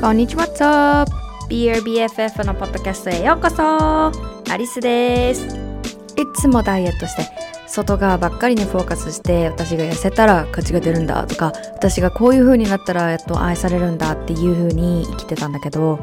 こんにちは、What's up? BRBFF のポッドキャストへようこそアリスですいつもダイエットして外側ばっかりにフォーカスして私が痩せたら価値が出るんだとか私がこういう風になったらやっと愛されるんだっていう風に生きてたんだけど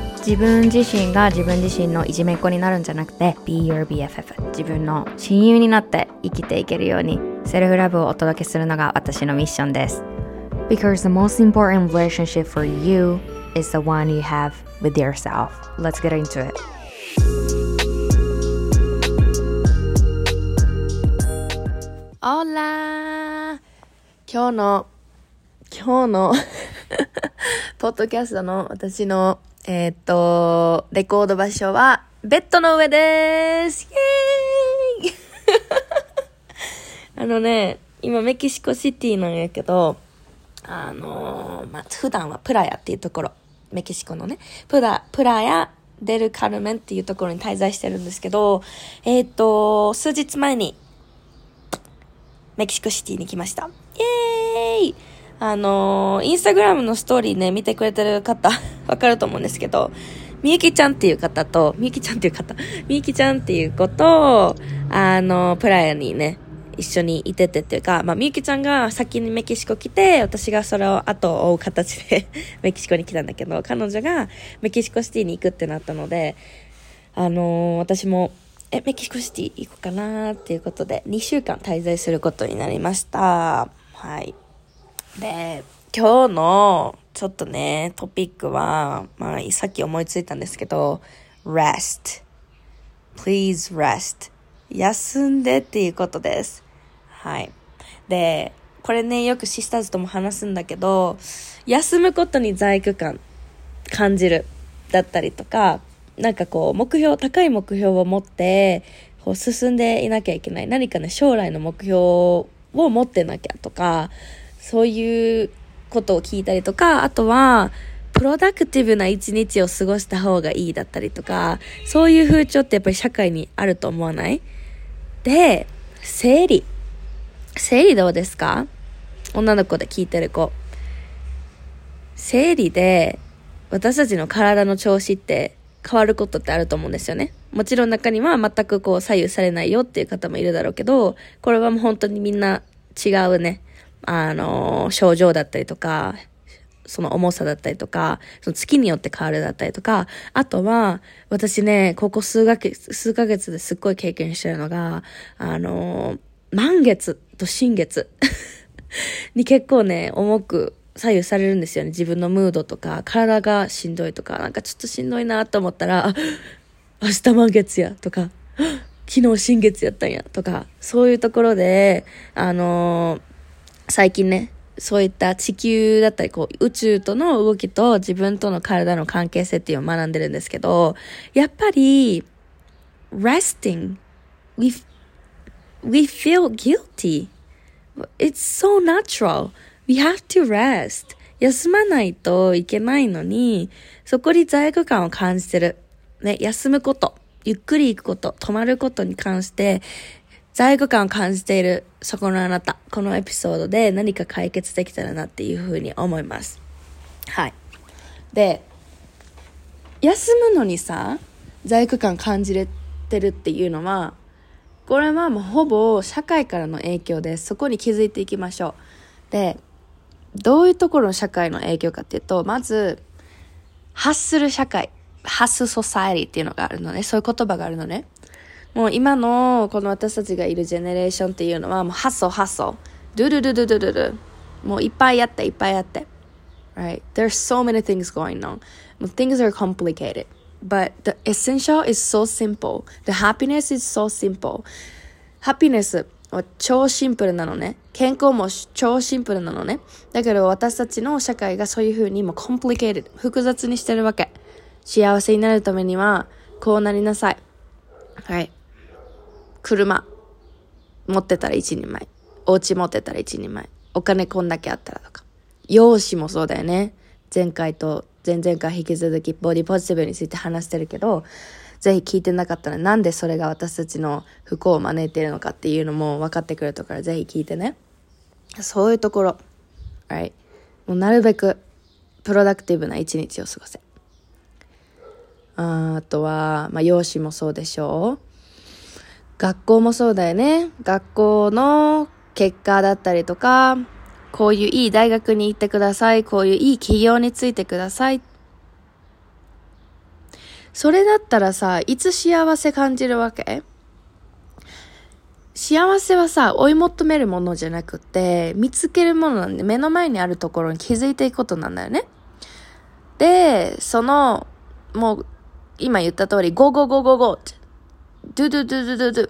自分自身が自分自身のいじめっ子になるんじゃなくて Be your BFF 自分の親友になって生きていけるようにセルフラブをお届けするのが私のミッションです Because the most important relationship for you is the one you have with yourself Let's get into it オラー今日の、今日のポッドキャストの私のえー、っと、レコード場所は、ベッドの上です。イェーイ。あのね、今メキシコシティなんやけど、あのー、まあ、普段はプラヤっていうところ、メキシコのね、プラ、プラヤ、デルカルメンっていうところに滞在してるんですけど、えー、っと、数日前に、メキシコシティに来ました。イェーイ。あのー、インスタグラムのストーリーね、見てくれてる方、わかると思うんですけど、みゆきちゃんっていう方と、みゆきちゃんっていう方、みゆきちゃんっていう子と、あの、プライヤにね、一緒にいててっていうか、まあ、みゆきちゃんが先にメキシコ来て、私がそれを後を追う形で メキシコに来たんだけど、彼女がメキシコシティに行くってなったので、あのー、私も、え、メキシコシティ行こうかなっていうことで、2週間滞在することになりました。はい。で、今日のちょっとね、トピックは、まあ、さっき思いついたんですけど、rest. please rest. 休んでっていうことです。はい。で、これね、よくシスターズとも話すんだけど、休むことに罪悪感感じるだったりとか、なんかこう、目標、高い目標を持って、こう進んでいなきゃいけない。何かね、将来の目標を持ってなきゃとか、そういうことを聞いたりとか、あとは、プロダクティブな一日を過ごした方がいいだったりとか、そういう風潮ってやっぱり社会にあると思わない？で、生理。生理どうですか？女の子で聞いてる子。生理で私たちの体の調子って変わることってあると思うんですよね。もちろん中には全くこう左右されないよっていう方もいるだろうけど、これはもう本当にみんな違うね。あの、症状だったりとか、その重さだったりとか、その月によって変わるだったりとか、あとは、私ね、ここ数ヶ月、数ヶ月ですっごい経験してるのが、あの、満月と新月 に結構ね、重く左右されるんですよね。自分のムードとか、体がしんどいとか、なんかちょっとしんどいなと思ったら、明日満月やとか、昨日新月やったんやとか、そういうところで、あの最近ね、そういった地球だったり、こう、宇宙との動きと自分との体の関係性っていうのを学んでるんですけど、やっぱり、resting, we, we feel guilty. It's so natural. We have to rest. 休まないといけないのに、そこに罪悪感を感じてる。ね、休むこと、ゆっくり行くこと、止まることに関して、罪悪感を感じているそこのあなた、このエピソードで何か解決できたらなっていうふうに思います。はい。で、休むのにさ、罪悪感感じれてるっていうのは、これはもうほぼ社会からの影響です。そこに気づいていきましょう。で、どういうところの社会の影響かっていうと、まず、発する社会、発すソサイティっていうのがあるのね。そういう言葉があるのね。もう今のこの私たちがいるジェネレーションっていうのはもうハッソハッソドゥルルルルルルもういっぱいやっていっぱいやって right? There's so many things going on things are complicated but the essential is so simple the happiness is so simple happiness は超シンプルなのね。健康も超シンプルなのね。だけど私たちの社会がそういう風にも complicated 複雑にしてるわけ。幸せになるためにはこうなりなさい。はい。車持ってたら一人前。お家持ってたら一人前。お金こんだけあったらとか。容姿もそうだよね。前回と前々回引き続きボディポジティブについて話してるけど、ぜひ聞いてなかったらなんでそれが私たちの不幸を招いてるのかっていうのも分かってくれたからぜひ聞いてね。そういうところ。はい。もうなるべくプロダクティブな一日を過ごせ。ああとは、まあ、容姿もそうでしょう。学校もそうだよね。学校の結果だったりとか、こういういい大学に行ってください。こういういい企業についてください。それだったらさ、いつ幸せ感じるわけ？幸せはさ、追い求めるものじゃなくて、見つけるものなんで、目の前にあるところに気づいていくことなんだよね。で、その、もう、今言った通り、 go go go go go って、ドゥドゥドゥドゥドゥドゥ、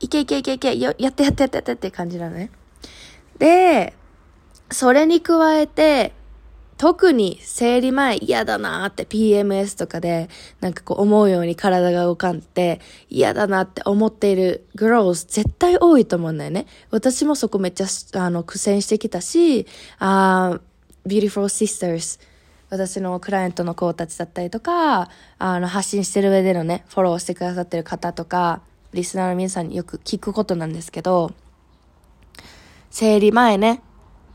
いけいけいけいけ、やってやってやってやってって感じなのね。で、それに加えて、特に生理前嫌だなーって PMS とかでなんかこう思うように体が動かんって嫌だなって思っている girls 絶対多いと思うんだよね。私もそこめっちゃあの苦戦してきたし、あ beautiful sisters 私のクライアントの子たちだったりとか、あの発信してる上でのね、フォローしてくださってる方とか、リスナーの皆さんによく聞くことなんですけど、生理前ね、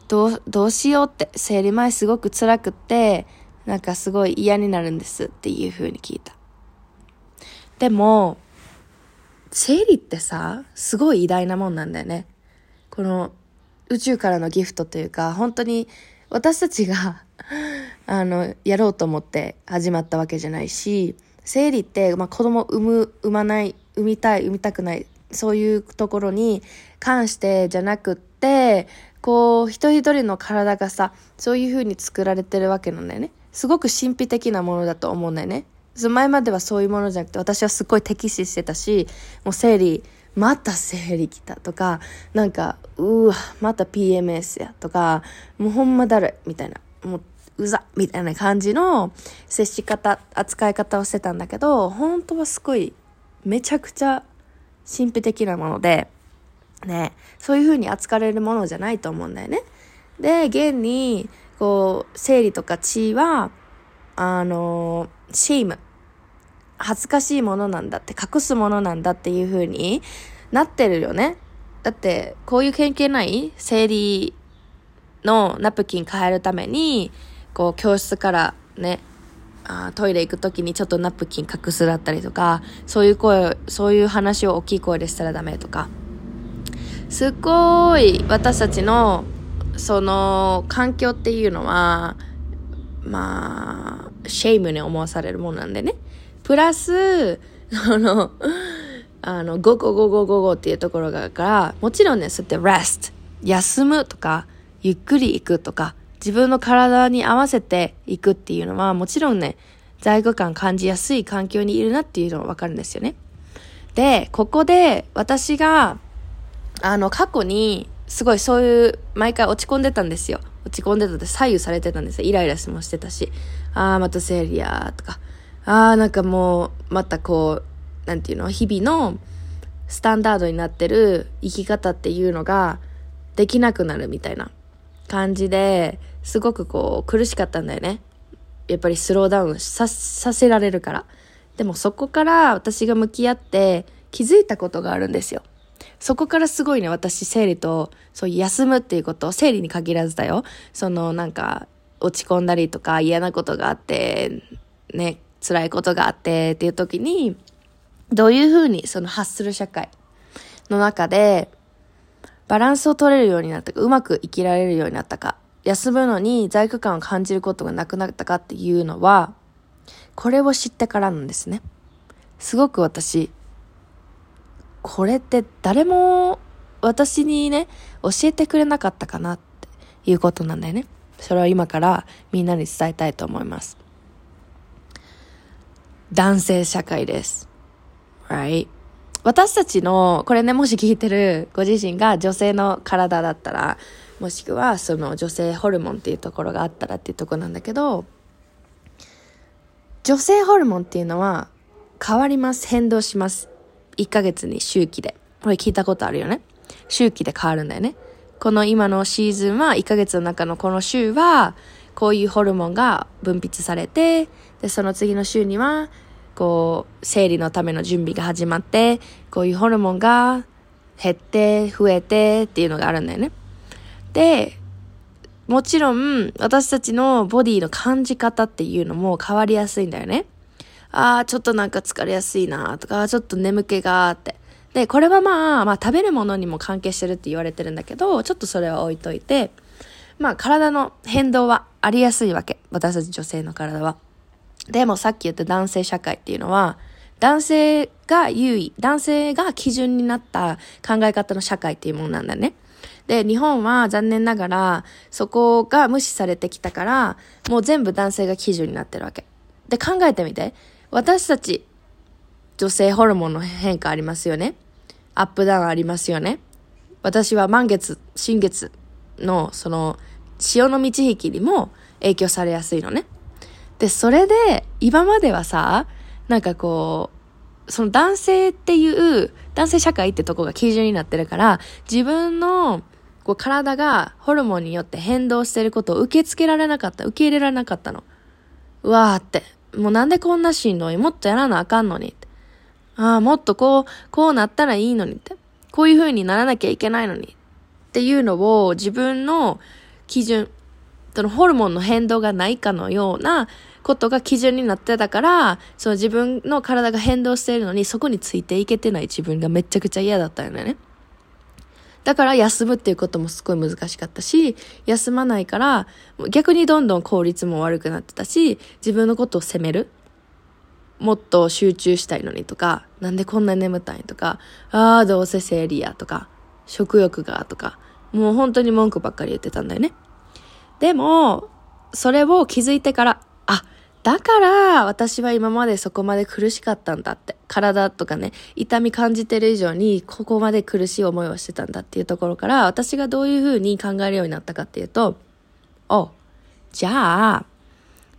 どう、どうしようって、生理前すごく辛くって、なんかすごい嫌になるんですっていう風に聞いた。でも、生理ってさ、すごい偉大なもんなんだよね。この宇宙からのギフトというか、本当に私たちがあの、やろうと思って始まったわけじゃないし、生理って、まあ、子供産む、産まない、産みたい、産みたくない、そういうところに関してじゃなくって、こう、一人一人の体がさ、そういう風に作られてるわけなんだよね。すごく神秘的なものだと思うんだよね。前まではそういうものじゃなくて、私はすごい敵視してたし、もう生理、また生理来たとか、なんか、うわ、また PMS やとか、もうほんまだるい、みたいな。もう、うざみたいな感じの接し方、扱い方をしてたんだけど、本当はすごい、めちゃくちゃ神秘的なもので、ね、そういう風に扱われるものじゃないと思うんだよね。で、現に、こう、生理とか血は、あの、シーム。恥ずかしいものなんだって、隠すものなんだっていう風になってるよね。だって、こういう経験ない？生理のナプキン変えるために、こう、教室からね、あトイレ行く時にちょっとナプキン隠すだったりとか、そういう声、そういう話を大きい声でしたらダメとか。すっごい私たちのその環境っていうのはまあ shame に思わされるものなんでねプラスあのあの go go go go go go っていうところがからもちろんねそうやって rest 休むとかゆっくり行くとか自分の体に合わせていくっていうのはもちろんね罪悪感感じやすい環境にいるなっていうのはわかるんですよねでここで私があの、過去に、すごいそういう、毎回落ち込んでたんですよ。落ち込んでたって左右されてたんですよ。イライラしもしてたし。ああ、また生理やとか。ああ、なんかもう、またこう、なんていうの、日々のスタンダードになってる生き方っていうのができなくなるみたいな感じで、すごくこう苦しかったんだよね。やっぱりスローダウンさせられるから。でもそこから私が向き合って気づいたことがあるんですよ。そこからすごいね、私、生理と、そう、休むっていうこと、生理に限らずだよ。その、なんか、落ち込んだりとか、嫌なことがあって、ね、辛いことがあってっていう時に、どういうふうに、その発する社会の中で、バランスを取れるようになったか、うまく生きられるようになったか、休むのに罪悪感を感じることがなくなったかっていうのは、これを知ってからなんですね。すごく私、これって誰も私にね、教えてくれなかったかなっていうことなんだよね。それを今からみんなに伝えたいと思います。男性社会です。Right? 私たちの、これね、もし聞いてるご自身が女性の体だったら、もしくはその女性ホルモンっていうところがあったらっていうとこなんだけど、女性ホルモンっていうのは変わります。変動します。1ヶ月に周期で。これ聞いたことあるよね。周期で変わるんだよね。この今のシーズンは1ヶ月の中のこの週はこういうホルモンが分泌されて、で、その次の週にはこう、生理のための準備が始まって、こういうホルモンが減って、増えてっていうのがあるんだよね。で、もちろん、私たちのボディの感じ方っていうのも変わりやすいんだよね。ああ、ちょっとなんか疲れやすいなとか、ちょっと眠気があって。で、これはまあ、まあ食べるものにも関係してるって言われてるんだけど、ちょっとそれは置いといて、まあ体の変動はありやすいわけ。私たち女性の体は。でもさっき言った男性社会っていうのは、男性が優位、男性が基準になった考え方の社会っていうものなんだね。で、日本は残念ながら、そこが無視されてきたから、もう全部男性が基準になってるわけ。で、考えてみて。私たち、女性ホルモンの変化ありますよね。アップダウンありますよね。私は満月、新月の、その、潮の満ち引きにも影響されやすいのね。で、それで、今まではさ、なんかこう、その男性っていう、男性社会ってとこが基準になってるから、自分のこう体がホルモンによって変動してることを受け付けられなかった、受け入れられなかったの。うわーって。もうなんでこんなしんどい？もっとやらなあかんのにって。ああ、もっとこう、こうなったらいいのにって。こういう風にならなきゃいけないのに。っていうのを自分の基準、そのホルモンの変動がないかのようなことが基準になってたから、その自分の体が変動しているのにそこについていけてない自分がめちゃくちゃ嫌だったよね。だから休むっていうこともすごい難しかったし、休まないから逆にどんどん効率も悪くなってたし、自分のことを責める。もっと集中したいのにとか、なんでこんなに眠たいとか、ああ、どうせ生理やとか、食欲がとか、もう本当に文句ばっかり言ってたんだよね。でも、それを気づいてから、あ、だから私は今までそこまで苦しかったんだって。体とかね、痛み感じてる以上にここまで苦しい思いをしてたんだっていうところから、私がどういうふうに考えるようになったかっていうと、お、じゃあ、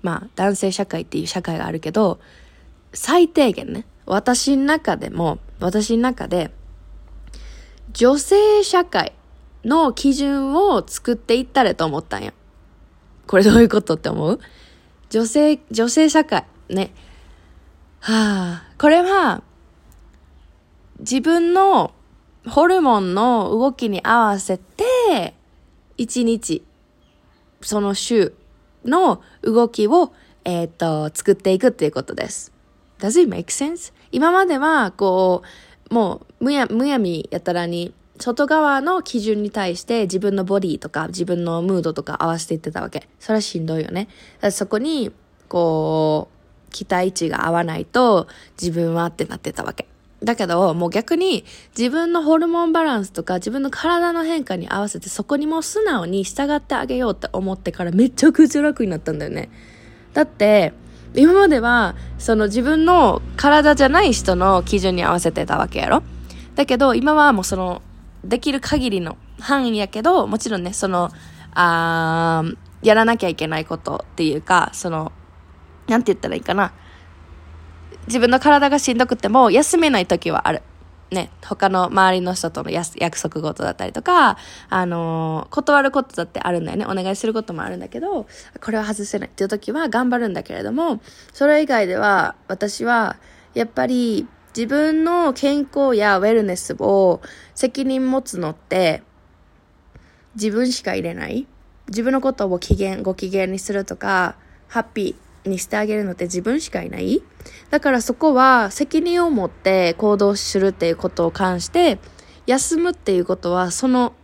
まあ男性社会っていう社会があるけど、最低限ね、私の中でも、私の中で、女性社会の基準を作っていったらと思ったんや。これどういうことって思う？女性、女性社会。ね。はあ、これは、自分のホルモンの動きに合わせて、一日、その週の動きを、えっ、ー、と、作っていくっていうことです。Does it make sense? 今までは、こう、もう、むや、むやみやたらに、外側の基準に対して自分のボディとか自分のムードとか合わせていってたわけ。それはしんどいよね。そこに、こう、期待値が合わないと自分はってなってたわけ。だけど、もう逆に自分のホルモンバランスとか自分の体の変化に合わせてそこにも素直に従ってあげようって思ってからめっちゃくちゃ楽になったんだよね。だって、今までは、その自分の体じゃない人の基準に合わせてたわけやろだけど、今はもうその、できる限りの範囲やけど、もちろんね、その、あやらなきゃいけないことっていうか、その、なんて言ったらいいかな。自分の体がしんどくても休めない時はある。ね、他の周りの人との約束事だったりとか、あのー、断ることだってあるんだよね。お願いすることもあるんだけど、これは外せないっていう時は頑張るんだけれども、それ以外では私は、やっぱり自分の健康やウェルネスを責任持つのって、自分しか入れない。自分のことを機嫌、ご機嫌にするとか、ハッピーにしてあげるのって自分しかいない。だからそこは責任を持って行動するっていうことを関して、休むっていうことはその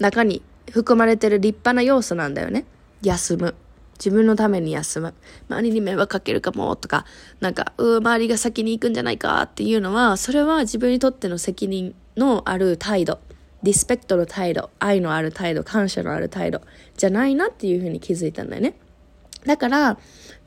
中に含まれてる立派な要素なんだよね。休む。自分のために休む。周りに迷惑かけるかもとか、なんか、う周りが先に行くんじゃないかっていうのは、それは自分にとっての責任のある態度。リスペクトの態度、愛のある態度、感謝のある態度じゃないなっていうふうに気づいたんだよね。だから、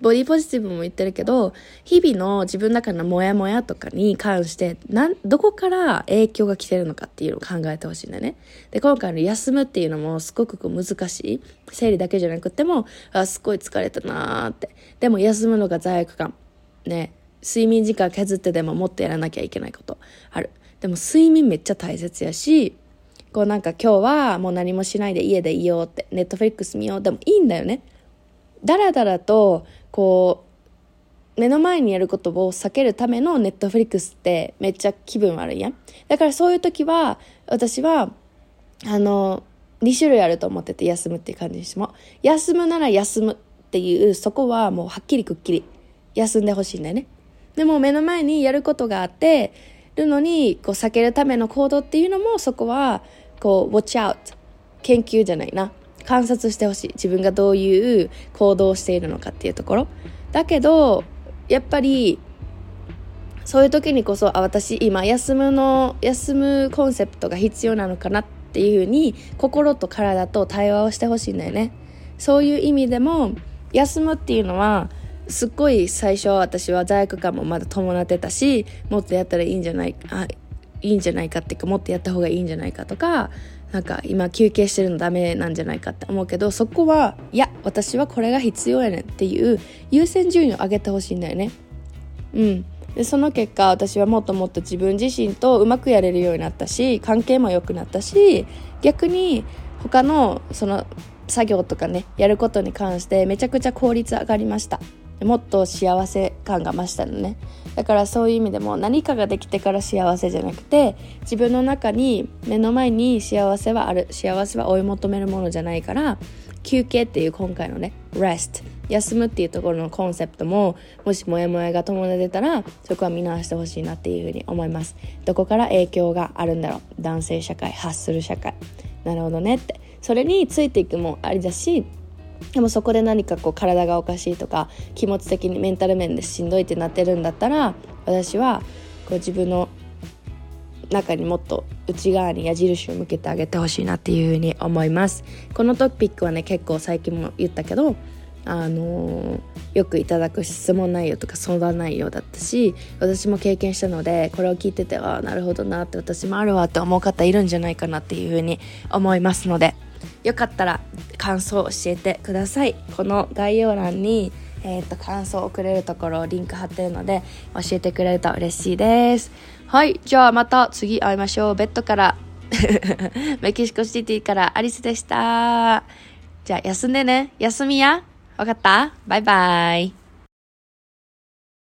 ボディポジティブも言ってるけど、日々の自分の中のモヤモヤとかに関して、なん、どこから影響が来てるのかっていうのを考えてほしいんだよね。で、今回の休むっていうのもすごくこう難しい。生理だけじゃなくても、あ、すごい疲れたなーって。でも休むのが罪悪感。ね。睡眠時間削ってでももっとやらなきゃいけないことある。でも睡眠めっちゃ大切やし、こうなんか今日はもう何もしないで家でいようって、ネットフリックス見ようでもいいんだよね。だらだらと、こう、目の前にやることを避けるためのネットフリックスってめっちゃ気分悪いやん。だからそういう時は、私は、あの、2種類あると思ってて休むっていう感じにしても。休むなら休むっていう、そこはもうはっきりくっきり休んでほしいんだよね。でも目の前にやることがあってるのにこう避けるための行動っていうのもそこはこう watch out 研究じゃないな観察してほしい。自分がどういう行動をしているのかっていうところ。だけどやっぱりそういう時にこそあ私今休むの休むコンセプトが必要なのかなっていうふうに心と体と対話をしてほしいんだよね。そういう意味でも休むっていうのはすっごい最初私は罪悪感もまだ伴ってたしもっとやったらいいんじゃないあいいんじゃないかっていうかもっとやった方がいいんじゃないかとかなんか今休憩してるのダメなんじゃないかって思うけどそこはいや私はこれが必要やねんっていう優先順位を上げてほしいんだよね。うん。でその結果私はもっともっと自分自身とうまくやれるようになったし関係も良くなったし逆に他のその作業とかねやることに関してめちゃくちゃ効率上がりました。もっと幸せ感が増したのね。だからそういう意味でも何かができてから幸せじゃなくて自分の中に目の前に幸せはある幸せは追い求めるものじゃないから休憩っていう今回のね rest 休むっていうところのコンセプトももしモヤモヤが伴ってたらそこは見直してほしいなっていうふうに思います。どこから影響があるんだろう。男性社会発する社会。なるほどねって。それについていくもありだしでもそこで何かこう体がおかしいとか気持ち的にメンタル面でしんどいってなってるんだったら私はこう自分の中にもっと内側に矢印を向けてあげてほしいなっていうふうに思います。このトピックはね結構最近も言ったけどあのー、よくいただく質問内容とか相談内容だったし私も経験したのでこれを聞いててはなるほどなって私もあるわって思う方いるんじゃないかなっていうふうに思いますので。よかったら感想を教えてください。この概要欄にえーと、感想をくれるところをリンク貼ってるので教えてくれると嬉しいです。はい。じゃあまた次会いましょう。ベッドから。メキシコシティからアリスでした。じゃあ休んでね。休みや。わかった。バイバイ。